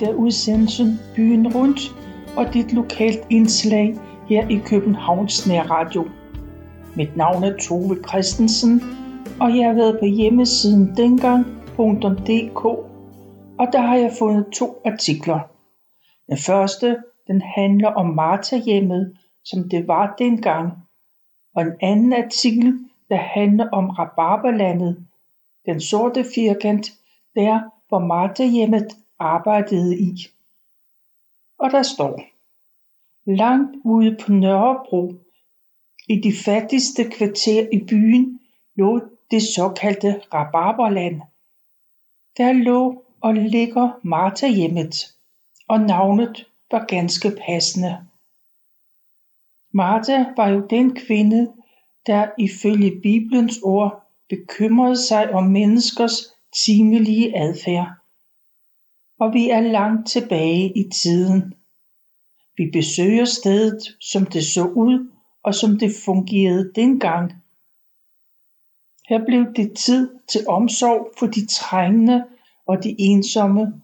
Det er udsendelsen Byen Rundt og dit lokalt indslag her i Københavns Nærradio. Mit navn er Tove Christensen, og jeg har været på hjemmesiden dengang.dk, og der har jeg fundet to artikler. Den første, den handler om Marta hjemmet, som det var dengang, og en anden artikel, der handler om Rabarberlandet, den sorte firkant, der hvor Marta hjemmet arbejdede i. Og der står, langt ude på Nørrebro, i de fattigste kvarter i byen, lå det såkaldte Rabarberland. Der lå og ligger Marta hjemmet, og navnet var ganske passende. Martha var jo den kvinde, der ifølge Bibelens ord bekymrede sig om menneskers timelige adfærd. Og vi er langt tilbage i tiden. Vi besøger stedet, som det så ud og som det fungerede dengang. Her blev det tid til omsorg for de trængende og de ensomme,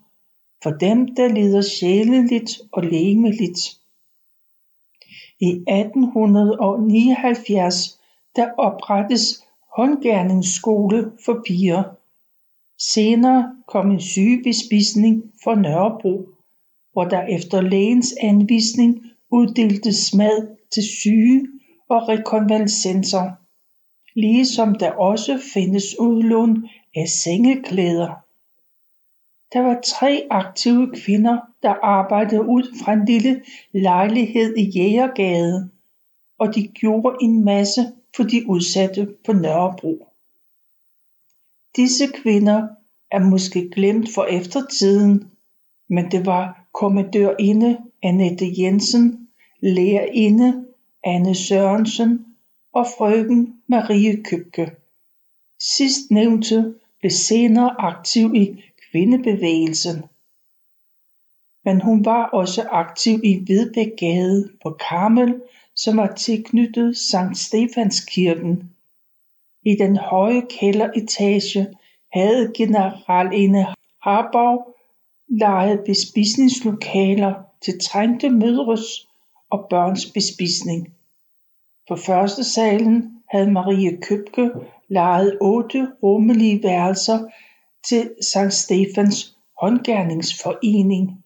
for dem, der lider sjæleligt og lægemeligt. I 1879 der oprettes håndgerningsskole for piger. Senere kom en sygebespisning for Nørrebro, hvor der efter lægens anvisning uddeltes mad til syge og rekonvalescenter ligesom der også findes udlån af sengeklæder. Der var tre aktive kvinder, der arbejdede ud fra en lille lejlighed i Jægergade, og de gjorde en masse for de udsatte på Nørrebro. Disse kvinder er måske glemt for eftertiden, men det var kommandørinde Annette Jensen, lærerinde Anne Sørensen og frøken Marie Købke. Sidstnævnte blev senere aktiv i kvindebevægelsen. Men hun var også aktiv i Vedbækgade på Karmel, som var tilknyttet Sankt Stefanskirken. I den høje kælderetage havde generalinde Harbaugh lejet bespisningslokaler til trængte mødres og børns bespisning. På første salen havde Marie Købke lejet otte rummelige værelser til Sankt Stefans Håndgerningsforening.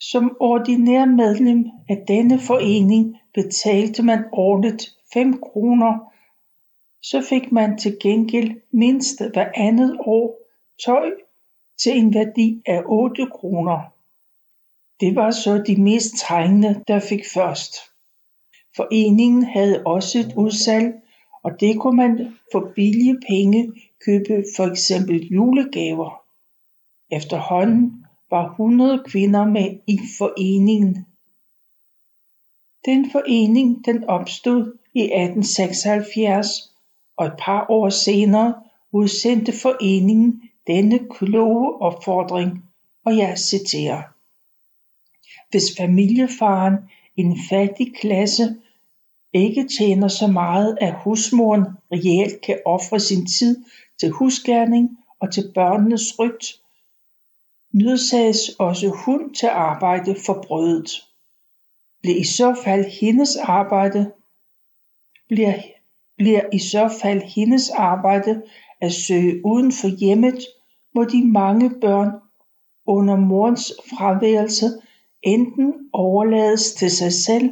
Som ordinær medlem af denne forening betalte man årligt 5 kroner, så fik man til gengæld mindst hver andet år tøj til en værdi af 8 kroner. Det var så de mest trængende, der fik først. Foreningen havde også et udsalg, og det kunne man for billige penge købe for eksempel julegaver. Efterhånden var 100 kvinder med i foreningen. Den forening den opstod i 1876, og et par år senere udsendte foreningen denne kloge opfordring, og jeg citerer. Hvis familiefaren i en fattig klasse ikke tjener så meget, at husmoren reelt kan ofre sin tid til husgerning og til børnenes rygt, nødsages også hun til arbejde for brødet. Bliver i så fald hendes arbejde bliver, bliver i så fald hendes arbejde at søge uden for hjemmet, hvor de mange børn under morens fraværelse enten overlades til sig selv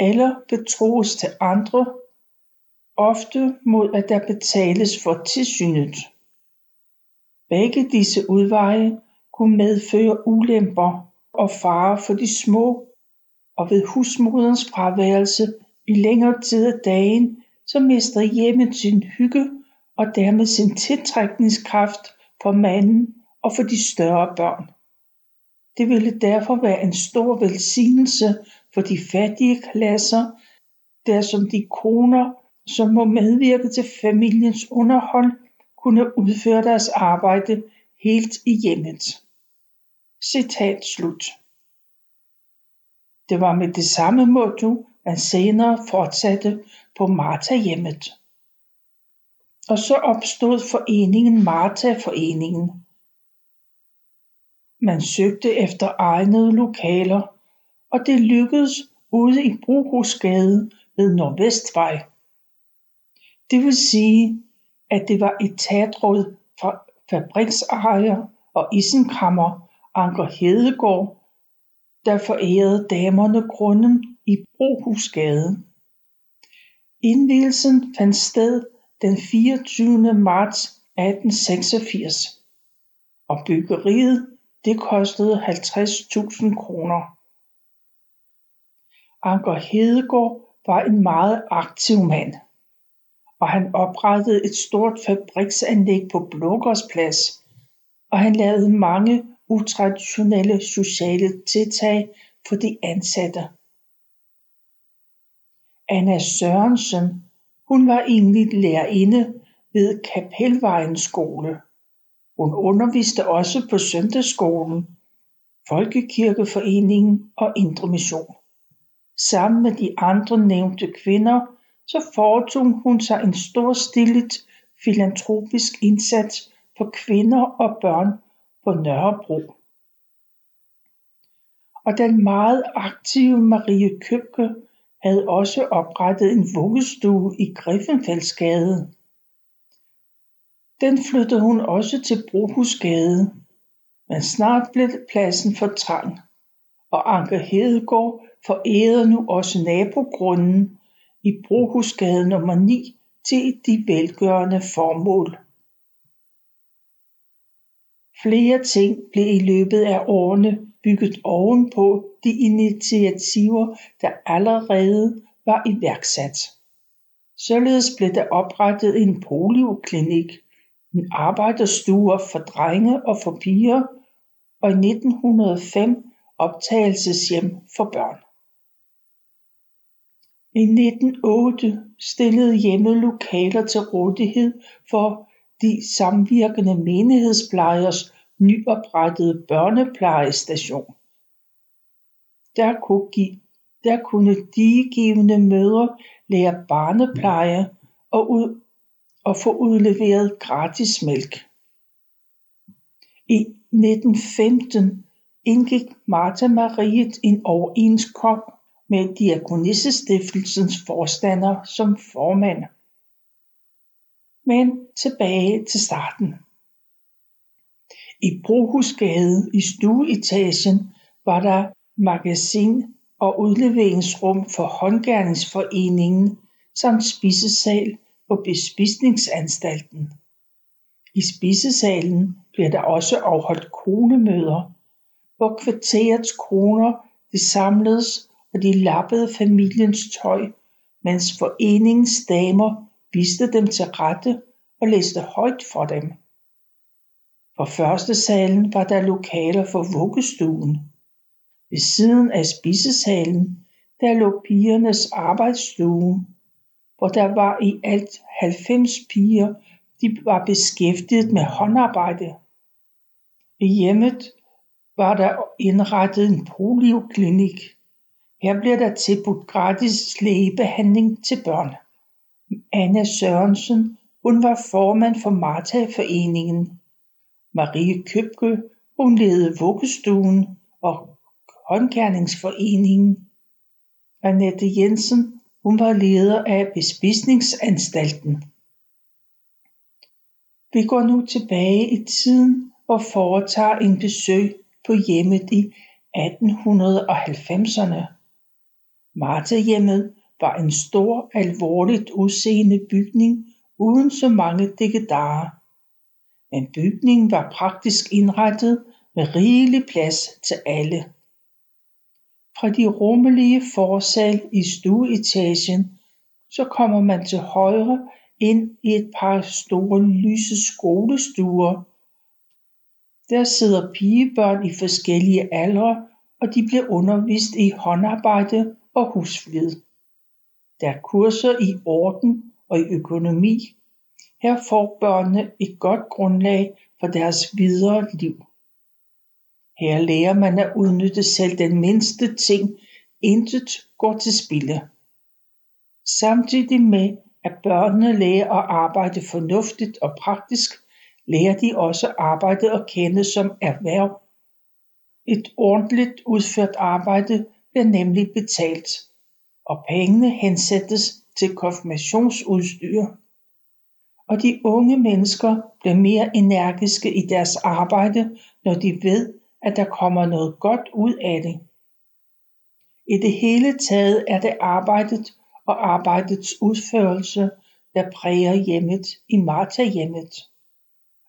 eller betroes til andre, ofte mod at der betales for tilsynet. Begge disse udveje kunne medføre ulemper og fare for de små, og ved husmoderens fraværelse i længere tid af dagen, så mister hjemmet sin hygge og dermed sin tiltrækningskraft for manden og for de større børn. Det ville derfor være en stor velsignelse for de fattige klasser, der som de koner, som må medvirke til familiens underhold, kunne udføre deres arbejde helt i hjemmet. Citat slut. Det var med det samme motto, han senere fortsatte på Marta-hjemmet. Og så opstod foreningen Marta-foreningen. Man søgte efter egnede lokaler og det lykkedes ude i Brohusgade ved Nordvestvej det vil sige at det var etatråd fra fabriksejer og isenkræmmer Anker Hedegaard der forærede damerne grunden i Brohusgade Indvielsen fandt sted den 24. marts 1886 og byggeriet det kostede 50.000 kroner. Anker Hedegaard var en meget aktiv mand og han oprettede et stort fabriksanlæg på Blågårdsplads og han lavede mange utraditionelle sociale tiltag for de ansatte. Anna Sørensen hun var egentlig lærerinde ved Kapelvejens skole. Hun underviste også på søndagsskolen, Folkekirkeforeningen og Indre Mission. Sammen med de andre nævnte kvinder så foretog hun sig en storstilet filantropisk indsats for kvinder og børn på Nørrebro. Og den meget aktive Marie Købke havde også oprettet en vuggestue i Griffenfeldsgade. Den flyttede hun også til Brohusgade, men snart blev pladsen for trang, og Anker Hedegaard forærede nu også nabogrunden i Brohusgade nummer 9 til de velgørende formål. Flere ting blev i løbet af årene bygget ovenpå de initiativer der allerede var iværksat. Således blev der oprettet en polioklinik, en arbejderstue for drenge og for piger og i 1905 optagelseshjem for børn. I 1908 stillede hjemmet lokaler til rådighed for de samvirkende menighedsplejers nyoprettede børneplejestation. Der kunne diegivende mødre lære barnepleje og få udleveret gratis mælk. I 1915 indgik Martha Mariet en overenskomst med Diakonissestiftelsens forstander som formand. Men tilbage til starten. I Brohusgade i stueetagen var der magasin og udleveringsrum for håndgerningsforeningen samt spisesal på bespisningsanstalten. I spisesalen bliver der også afholdt konemøder, hvor kvarterets kroner de samledes og de lappede familiens tøj, mens foreningens damer viste dem til rette og læste højt for dem. På første salen var der lokaler for vuggestuen. Ved siden af spisesalen der lå pigernes arbejdsstue, hvor der var i alt 90 piger, de var beskæftiget med håndarbejde. I hjemmet var der indrettet en polioklinik. Her bliver der tilbudt gratis lægebehandling til børn. Anna Sørensen hun var formand for Martha-foreningen. Marie Købke hun ledede vuggestuen og håndgerningsforeningen. Annette Jensen hun var leder af bespisningsanstalten. Vi går nu tilbage i tiden og foretager en besøg på hjemmet i 1890'erne. Martha-hjemmet var en stor alvorligt udseende bygning uden så mange dikkedarer. Men bygningen var praktisk indrettet med rigelig plads til alle. Fra de rummelige forsal i stueetagen så kommer man til højre ind i et par store lyse skolestuer. Der sidder pigebørn i forskellige aldre, og de bliver undervist i håndarbejde og husflid. Der er kurser i orden og i økonomi. Her får børnene et godt grundlag for deres videre liv. Her lærer man at udnytte selv den mindste ting, intet går til spilde. Samtidig med at børnene lærer at arbejde fornuftigt og praktisk, lærer de også arbejdet at kende som erhverv. Et ordentligt udført arbejde bliver nemlig betalt, og pengene hensættes til konfirmationsudstyr og de unge mennesker bliver mere energiske i deres arbejde, når de ved, at der kommer noget godt ud af det. I det hele taget er det arbejdet og arbejdets udførelse, der præger hjemmet i Martha-hjemmet.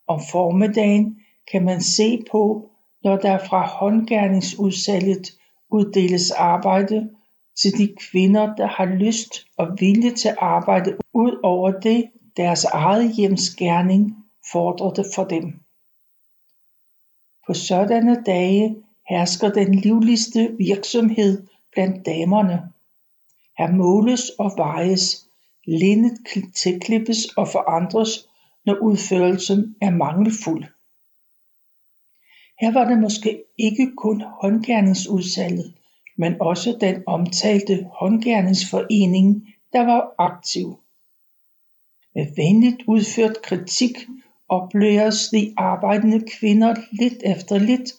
Om formiddagen kan man se på, når der fra håndgærningsudsalget uddeles arbejde til de kvinder, der har lyst og vilje til at arbejde ud over det, deres eget hjems gerning fordrede for dem. På sådanne dage hersker den livligste virksomhed blandt damerne. Her måles og vejes, lindet tilklippes og forandres, når udførelsen er mangelfuld. Her var det måske ikke kun håndgærningsudsalget, men også den omtalte håndgærningsforening, der var aktiv. Med venligt udført kritik oplæres de arbejdende kvinder lidt efter lidt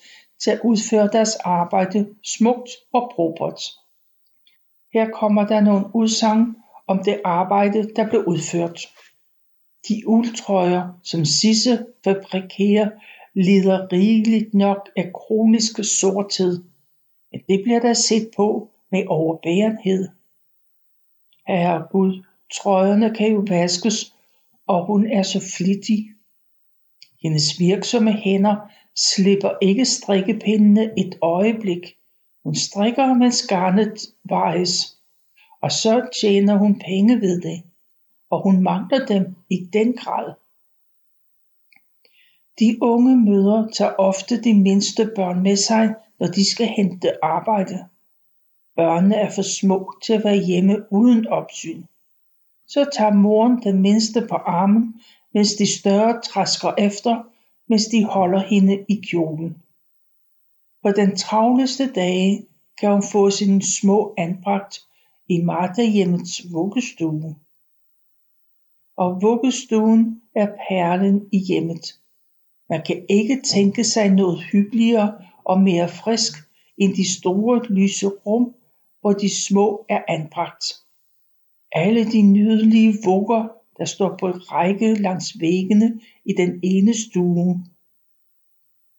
til at udføre deres arbejde smukt og propert. Her kommer der nogle udsagn om det arbejde, der blev udført. De uldtrøjer, som Sisse fabrikerer, lider rigeligt nok af kroniske sorthed, men det bliver der set på med overbærenhed. Herre Gud, Trøjerne kan jo vaskes og hun er så flittig. Hendes virksomme hænder slipper ikke strikkepindene et øjeblik. Hun strikker, mens garnet vejes, og så tjener hun penge ved det, og hun mangler dem i den grad. De unge mødre tager ofte de mindste børn med sig, når de skal hente arbejde. Børnene er for små til at være hjemme uden opsyn. Så tager moren den mindste på armen, mens de større træsker efter, mens de holder hende i kjolen. På den travleste dage kan hun få sine små anbragt i Martha-hjemmets vuggestue. Og vuggestuen er perlen i hjemmet. Man kan ikke tænke sig noget hyggeligere og mere frisk end de store lyse rum, hvor de små er anbragt. Alle de nydelige vugger der står på række langs væggene i den ene stue.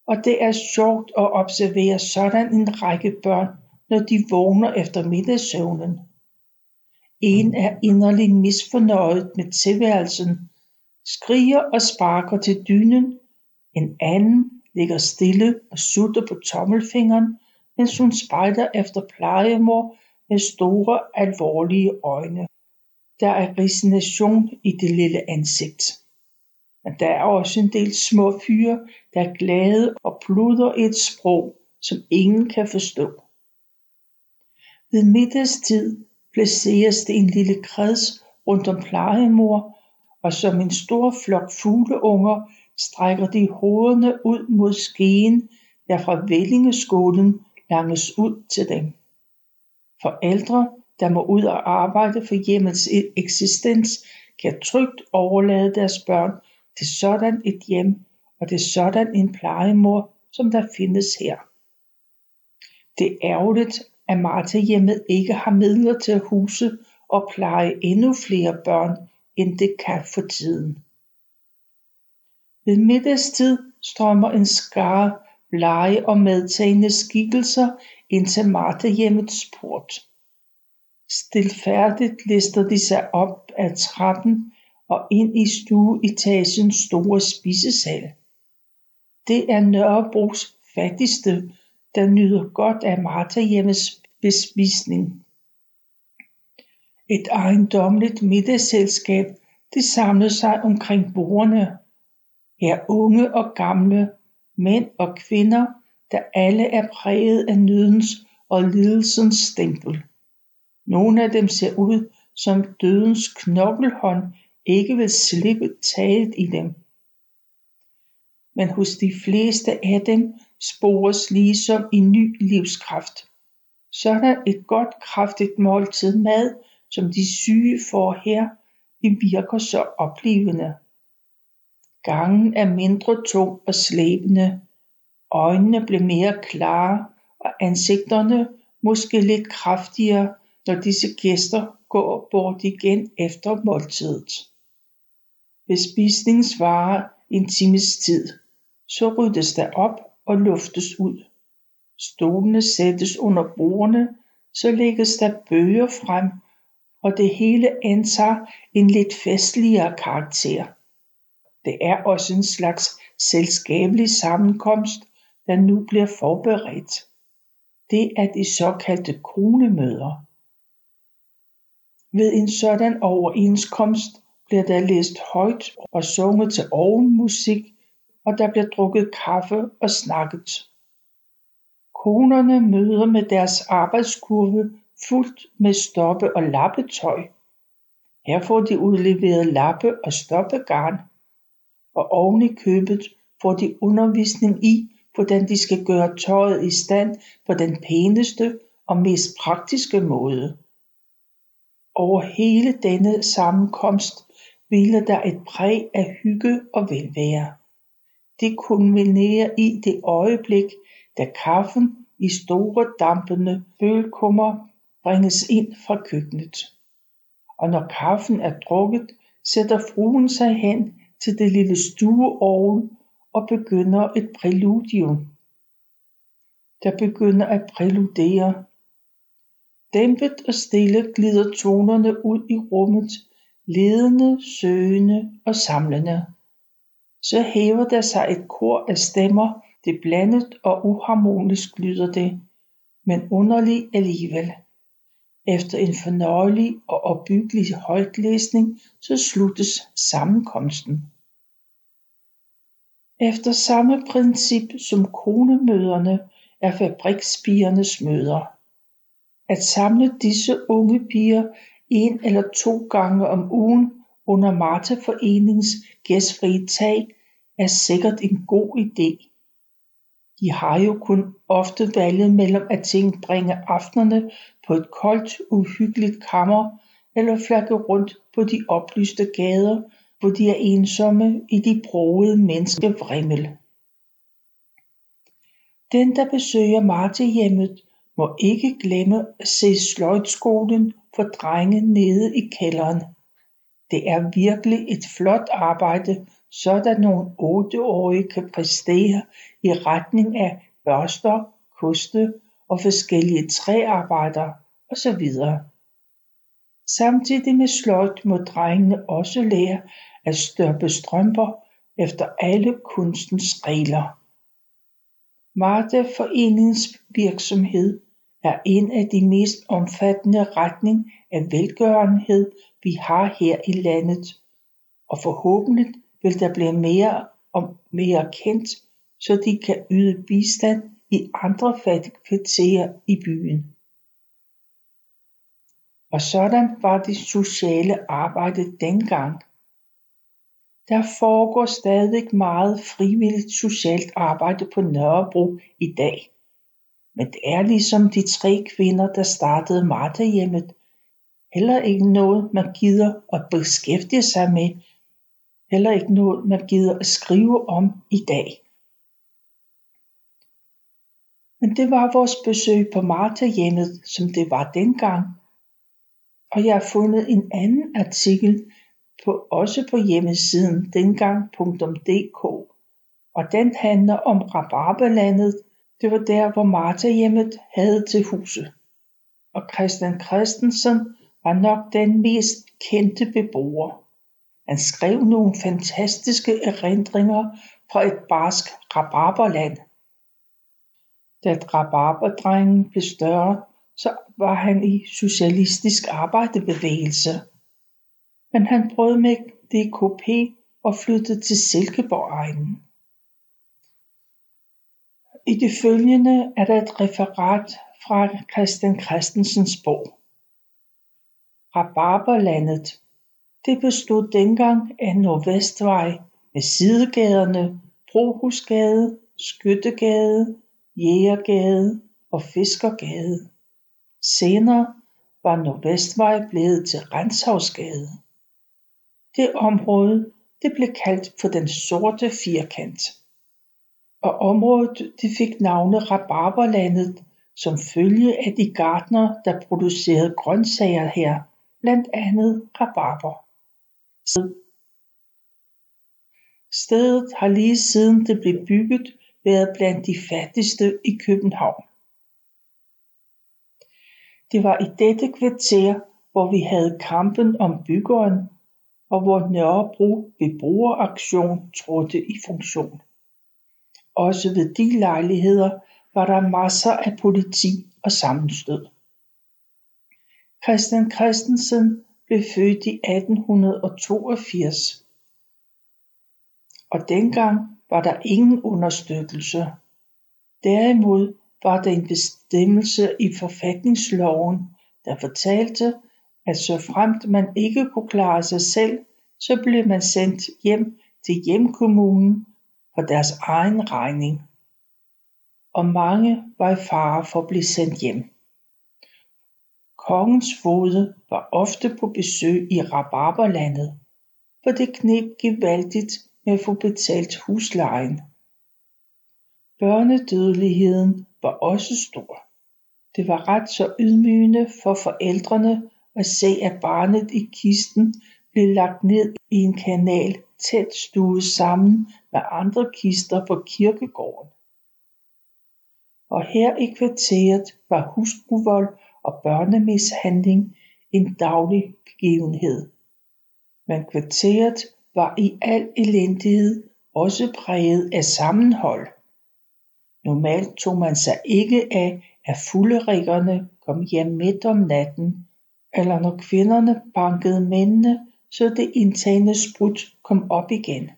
Og det er sjovt at observere sådan en række børn, når de vågner efter middagssøvnen. En er inderligt misfornøjet med tilværelsen, skriger og sparker til dynen. En anden ligger stille og sutter på tommelfingeren, mens hun spejder efter plejemor med store, alvorlige øjne. Der er resignation i det lille ansigt. Men der er også en del små fyre, der er glade og pluder et sprog, som ingen kan forstå. Ved middagstid placeres det en lille kreds rundt om plejemor, og som en stor flok fugleunger strækker de hovederne ud mod skeen, der fra Vellingeskolen langes ud til dem. Forældre der må ud og arbejde for hjemmets e- eksistens kan trygt overlade deres børn til sådan et hjem og til sådan en plejemor som der findes her. Det er ærgerligt at Martha-hjemmet ikke har midler til at huse og pleje endnu flere børn end det kan for tiden. Ved middagstid strømmer en skare blege og medtagende skikkelser ind til Martahjemmets port. Stilfærdigt lister de sig op ad trappen og ind i stueetagens store spisesal. Det er Nørrebros fattigste, der nyder godt af Martehjemmets bespisning. Et ejendomligt middagsselskab, det samlede sig omkring bordene. Her unge og gamle, mænd og kvinder, der alle er præget af nødens og lidelsens stempel. Nogle af dem ser ud som dødens knokkelhånd ikke vil slippe taget i dem. Men hos de fleste af dem spores ligesom en ny livskraft. Sådan et godt kraftigt måltid mad, som de syge får her, det virker så oplevende. Gangen er mindre tung og slæbende, Øjnene blev mere klare og ansigterne måske lidt kraftigere, når disse gæster går bort igen efter måltidet. Bespisningen svarer en times tid, så ryddes der op og luftes ud. Stolene sættes under bordene, så lægges der bøger frem, og det hele antager en lidt festligere karakter. Det er også en slags selskabelig sammenkomst, der nu bliver forberedt. Det er de såkaldte kronemøder. Ved en sådan overenskomst bliver der læst højt og sunget til ovenmusik, og der bliver drukket kaffe og snakket. Konerne møder med deres arbejdskurve fuldt med stoppe- og lappetøj. Her får de udleveret lappe- og stoppegarn, og oven i købet får de undervisning i, hvordan de skal gøre tøjet i stand på den pæneste og mest praktiske måde. Over hele denne sammenkomst hviler der et præg af hygge og velvære. Det kulminerer i det øjeblik, da kaffen i store dampende bølkummer bringes ind fra køkkenet. Og når kaffen er drukket, sætter fruen sig hen til det lille stueorgel og begynder et præludium. Der begynder at præludere. Dæmpet og stille glider tonerne ud i rummet, ledende, søgende og samlende. Så hæver der sig et kor af stemmer, det blandet og uharmonisk lyder det, men underlig alligevel. Efter en fornøjelig og opbyggelig højtlæsning, så sluttes sammenkomsten. Efter samme princip som konemøderne er fabrikspigernes møder. At samle disse unge piger en eller to gange om ugen under Martha-foreningens gæstfrie tag er sikkert en god idé. De har jo kun ofte valget mellem at tilbringe aftenerne på et koldt, uhyggeligt kammer eller flakke rundt på de oplyste gader, hvor de er ensomme i de brogede menneskevrimmel. Den, der besøger Martehjemmet, må ikke glemme at se sløjtskolen for drenge nede i kælderen. Det er virkelig et flot arbejde, sådan nogle otteårige kan præstere i retning af børster, koste og forskellige træarbejder osv. Samtidig med sløjt må drengene også lære at størpe strømper efter alle kunstens regler. Marte Foreningens virksomhed er en af de mest omfattende retning af velgørenhed, vi har her i landet, og forhåbentlig vil der blive mere og mere kendt, så de kan yde bistand i andre fattige kvarterer i byen. Og sådan var det sociale arbejde dengang. Der foregår stadig meget frivilligt socialt arbejde på Nørrebro i dag. Men det er ligesom de tre kvinder, der startede Martha-hjemmet, heller ikke noget, man gider at beskæftige sig med, heller ikke noget, man gider at skrive om i dag. Men det var vores besøg på Martha-hjemmet, som det var dengang. Og jeg har fundet en anden artikel, på også på hjemmesiden dengang.dk og den handler om Rabarberlandet. Det var der, hvor Martha-hjemmet havde til huse. Og Christian Christensen var nok den mest kendte beboer. Han skrev nogle fantastiske erindringer fra et barsk rabarberland. Da rabarberdrengen blev større, så var han i socialistisk arbejdebevægelse men han brød med DKP og flyttede til Silkeborg-egnen. I det følgende er der et referat fra Christian Christensens bog. Rabarberlandet. Det bestod dengang af Nordvestvej med sidegaderne Brohusgade, Skyttegade, Jægergade og Fiskergade. Senere var Nordvestvej blevet til Renshavsgade. Det område det blev kaldt for den sorte firkant og området det fik navnet Rabarberlandet som følge af de gartnere der producerede grøntsager her, blandt andet rabarber. Stedet har lige siden det blev bygget været blandt de fattigste i København. Det var i dette kvarter, hvor vi havde kampen om byggeren, og hvor Nørrebro beboeraktion trådte i funktion. Også ved de lejligheder var der masser af politi og sammenstød. Christian Christensen blev født i 1882 og dengang var der ingen understøttelse. Derimod var der en bestemmelse i forfatningsloven, der fortalte, at såfremt man ikke kunne klare sig selv, så blev man sendt hjem til hjemkommunen for deres egen regning. Og mange var i fare for at blive sendt hjem. Kongens fode var ofte på besøg i Rabarberlandet, for det knep gevaldigt at få betalt huslejen. Børnedødeligheden var også stor. Det var ret så ydmygende for forældrene at se at barnet i kisten blev lagt ned i en kanal tæt stuet sammen med andre kister på kirkegården. Og her i kvarteret var hustruvold og børnemishandling en daglig begivenhed. Men kvarteret var i al elendighed også præget af sammenhold. Normalt tog man sig ikke af at fulderikkerne kom hjem midt om natten, eller når kvinderne bankede mændene, så det indtagende sprut kom op igen.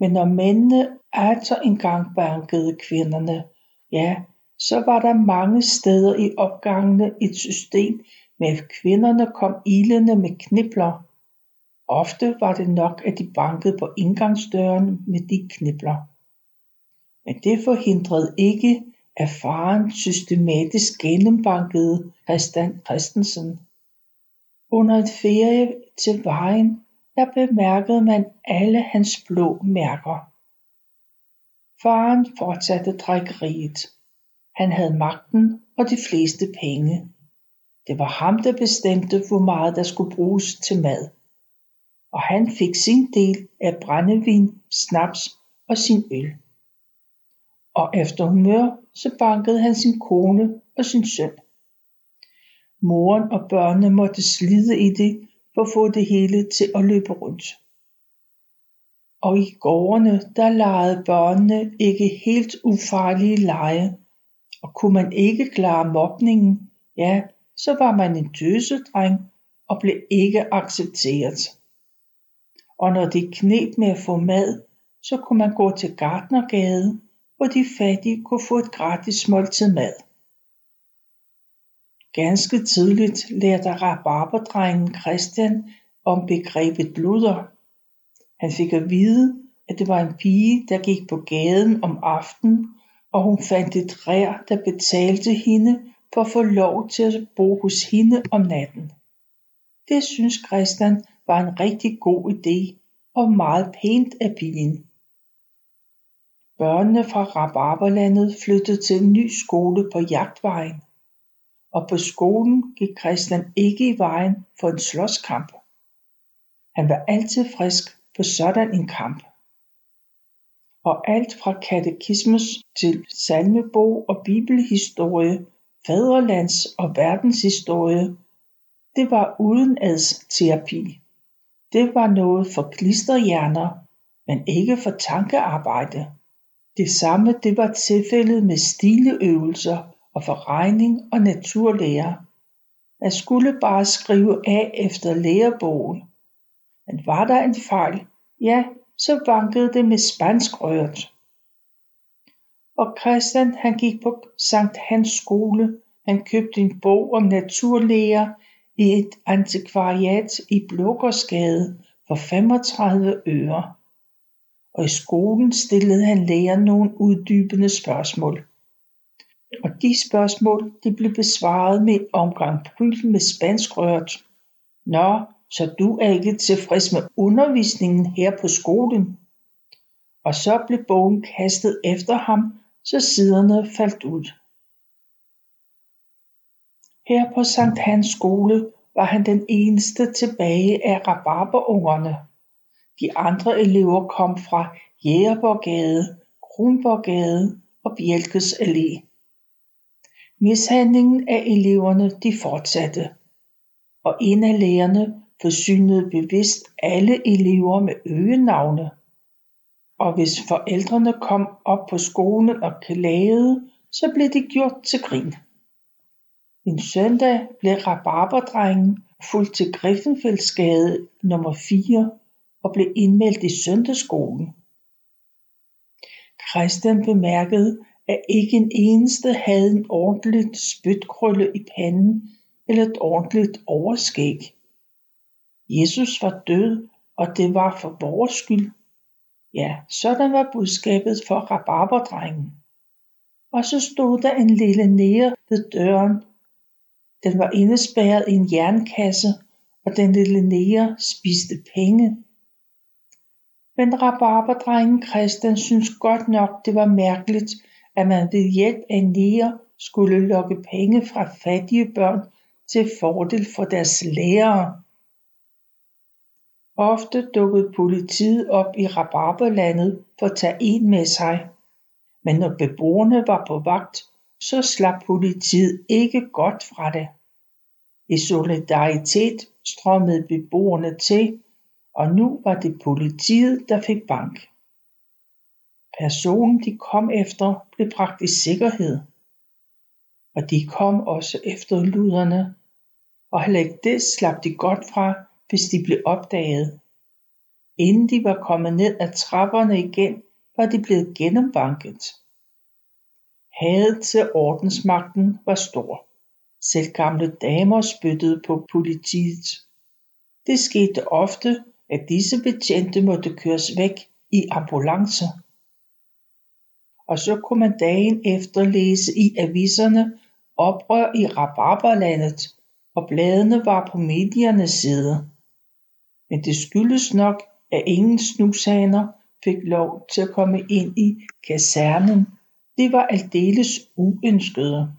Men når mændene altså engang bankede kvinderne, ja, så var der mange steder i opgangene et system med at kvinderne kom ilende med knipler. Ofte var det nok at de bankede på indgangsdøren med de knipler. Men det forhindrede ikke at faren systematisk gennembankede Christian Christensen. Under et ferie til vejen der bemærkede man alle hans blå mærker. Faren fortsatte drikkeriet. Han havde magten og de fleste penge. Det var ham der bestemte hvor meget der skulle bruges til mad. Og han fik sin del af brændevin, snaps og sin øl. Og efter humør så bankede han sin kone og sin søn. Moren og børnene måtte slide i det for at få det hele til at løbe rundt. Og i gårdene der legede børnene ikke helt ufarlige lege, og kunne man ikke klare mobningen, ja, så var man en døsedreng og blev ikke accepteret. Og når det knep med at få mad, så kunne man gå til Gartnergade, hvor de fattige kunne få et gratis måltid mad. Ganske tidligt lærte rabarberdrengen Christian om begrebet luder. Han fik at vide, at det var en pige, der gik på gaden om aftenen, og hun fandt et rær, der betalte hende for at få lov til at bo hos hende om natten. Det synes Christian var en rigtig god idé og meget pænt af pigen. Børnene fra Rabarberlandet flyttede til en ny skole på Jagtvejen og på skolen gik Christian ikke i vejen for en slåskamp. Han var altid frisk på sådan en kamp. Og alt fra katekismus til salmebog og bibelhistorie, faderlands og verdenshistorie, det var uden terapi. Det var noget for klisterhjerner, men ikke for tankearbejde. Det samme det var tilfældet med stileøvelser og for regning og naturlære. Man skulle bare skrive af efter lærebogen. Men var der en fejl, ja, så bankede det med spanskrøret. Og Christian han gik på Sankt Hans skole. Han købte en bog om naturlære i et antikvariat i Blågårdsgade for 35 øre. Og i skolen stillede han læreren nogle uddybende spørgsmål og de spørgsmål de blev besvaret med en omgang pryl med spanskrøret. Nå, så du er ikke tilfreds med undervisningen her på skolen? og så blev bogen kastet efter ham, så siderne faldt ud. Her på Sankt Hans skole var han den eneste tilbage af rabarberungerne. De andre elever kom fra Jægerborgade, Kronborgade og Bjælkes Allé. Mishandlingen af eleverne de fortsatte, og en af lærerne forsynede bevidst alle elever med øgenavne. Og hvis forældrene kom op på skolen og klagede, så blev de gjort til grin. En søndag blev rabarberdrengen fulgt til Griffenfeldsgade nummer 4 og blev indmeldt i søndagsskolen. Christian bemærkede, at ikke en eneste havde en ordentlig spytkrølle i panden eller et ordentligt overskæg. Jesus var død, og det var for vores skyld. Ja, sådan var budskabet for rabarberdrengen. Og så stod der en lille nære ved døren. Den var indespærret i en jernkasse, og den lille nære spiste penge. Men rabarberdrengen Christian synes godt nok, det var mærkeligt, at man ved hjælp af nære skulle lokke penge fra fattige børn til fordel for deres lærere. Ofte dukkede politiet op i rabarberlandet for at tage en med sig, men når beboerne var på vagt, så slap politiet ikke godt fra det. I solidaritet strømmede beboerne til, og nu var det politiet, der fik bank. Personen de kom efter blev bragt i sikkerhed, og de kom også efter luderne, og heller ikke det slap de godt fra, hvis de blev opdaget. Inden de var kommet ned ad trapperne igen, var de blevet gennembanket. Hadet til ordensmagten var stor. Selv gamle damer spyttede på politiet. Det skete ofte, at disse betjente måtte køres væk i ambulancer. Og så kunne man dagen efter læse i aviserne oprør i Rabarberlandet, og bladene var på mediernes side. Men det skyldes nok, at ingen snushaner fik lov til at komme ind i kasernen. De var aldeles uønskede.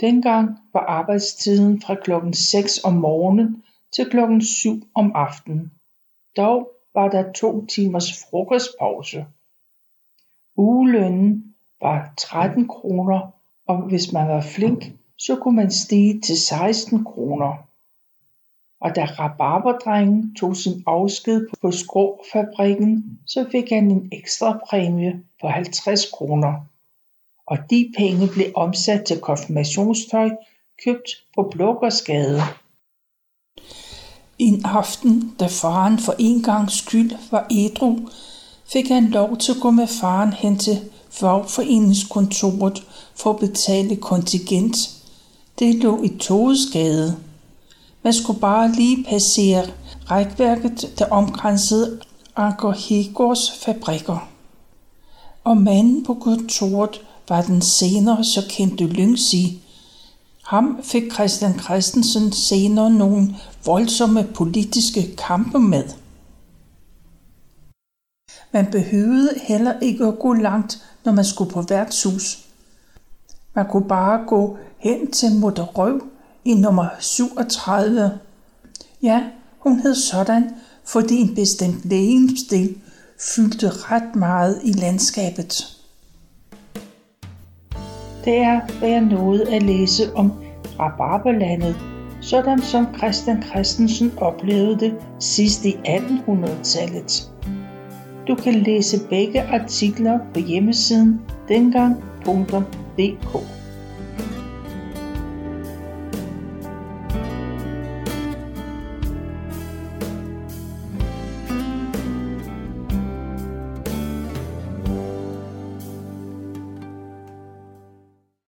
Dengang var arbejdstiden fra klokken 6 om morgenen til klokken 7 om aftenen. Dog var der to timers frokostpause. Ugelønnen var 13 kroner, og hvis man var flink, så kunne man stige til 16 kroner og da rabarberdrengen tog sin afsked på skråfabrikken, så fik han en ekstra præmie på 50 kroner. Og de penge blev omsat til konfirmationstøj købt på Blågårdsgade. En aften, da faren for en gang skyld var ædru, fik han lov til at gå med faren hen til fagforeningskontoret for at betale kontingent. Det lå i Togesgade. Man skulle bare lige passere rækværket, der omkransede Anker Hegårds fabrikker. Og manden på kontoret var den senere så kendte Lyngsi. Ham fik Christian Christensen senere nogle voldsomme politiske kampe med. Man behøvede heller ikke at gå langt, når man skulle på værtshus. Man kunne bare gå hen til Mutter Røv i nummer 37. Ja, hun hed sådan, fordi en bestemt legemsdel fyldte ret meget i landskabet. Det er, hvad jeg nåede at læse om Rabarberlandet, sådan som Christian Christensen oplevede det sidst i 1800-tallet. Du kan læse begge artikler på hjemmesiden dengang.dk.